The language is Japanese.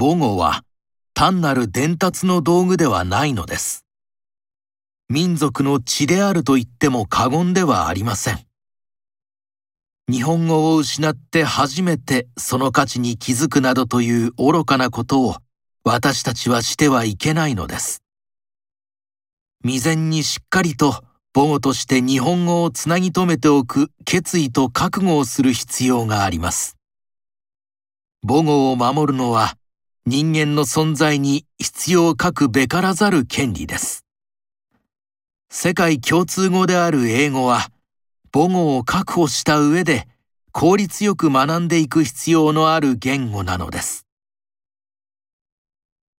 母語は単なる伝達の道具ではないのです。民族の血であると言っても過言ではありません。日本語を失って初めてその価値に気づくなどという愚かなことを私たちはしてはいけないのです。未然にしっかりと母語として日本語をつなぎ止めておく決意と覚悟をする必要があります。母語を守るのは人間の存在に必要かくべからざる権利です。世界共通語である英語は母語を確保した上で効率よく学んでいく必要のある言語なのです。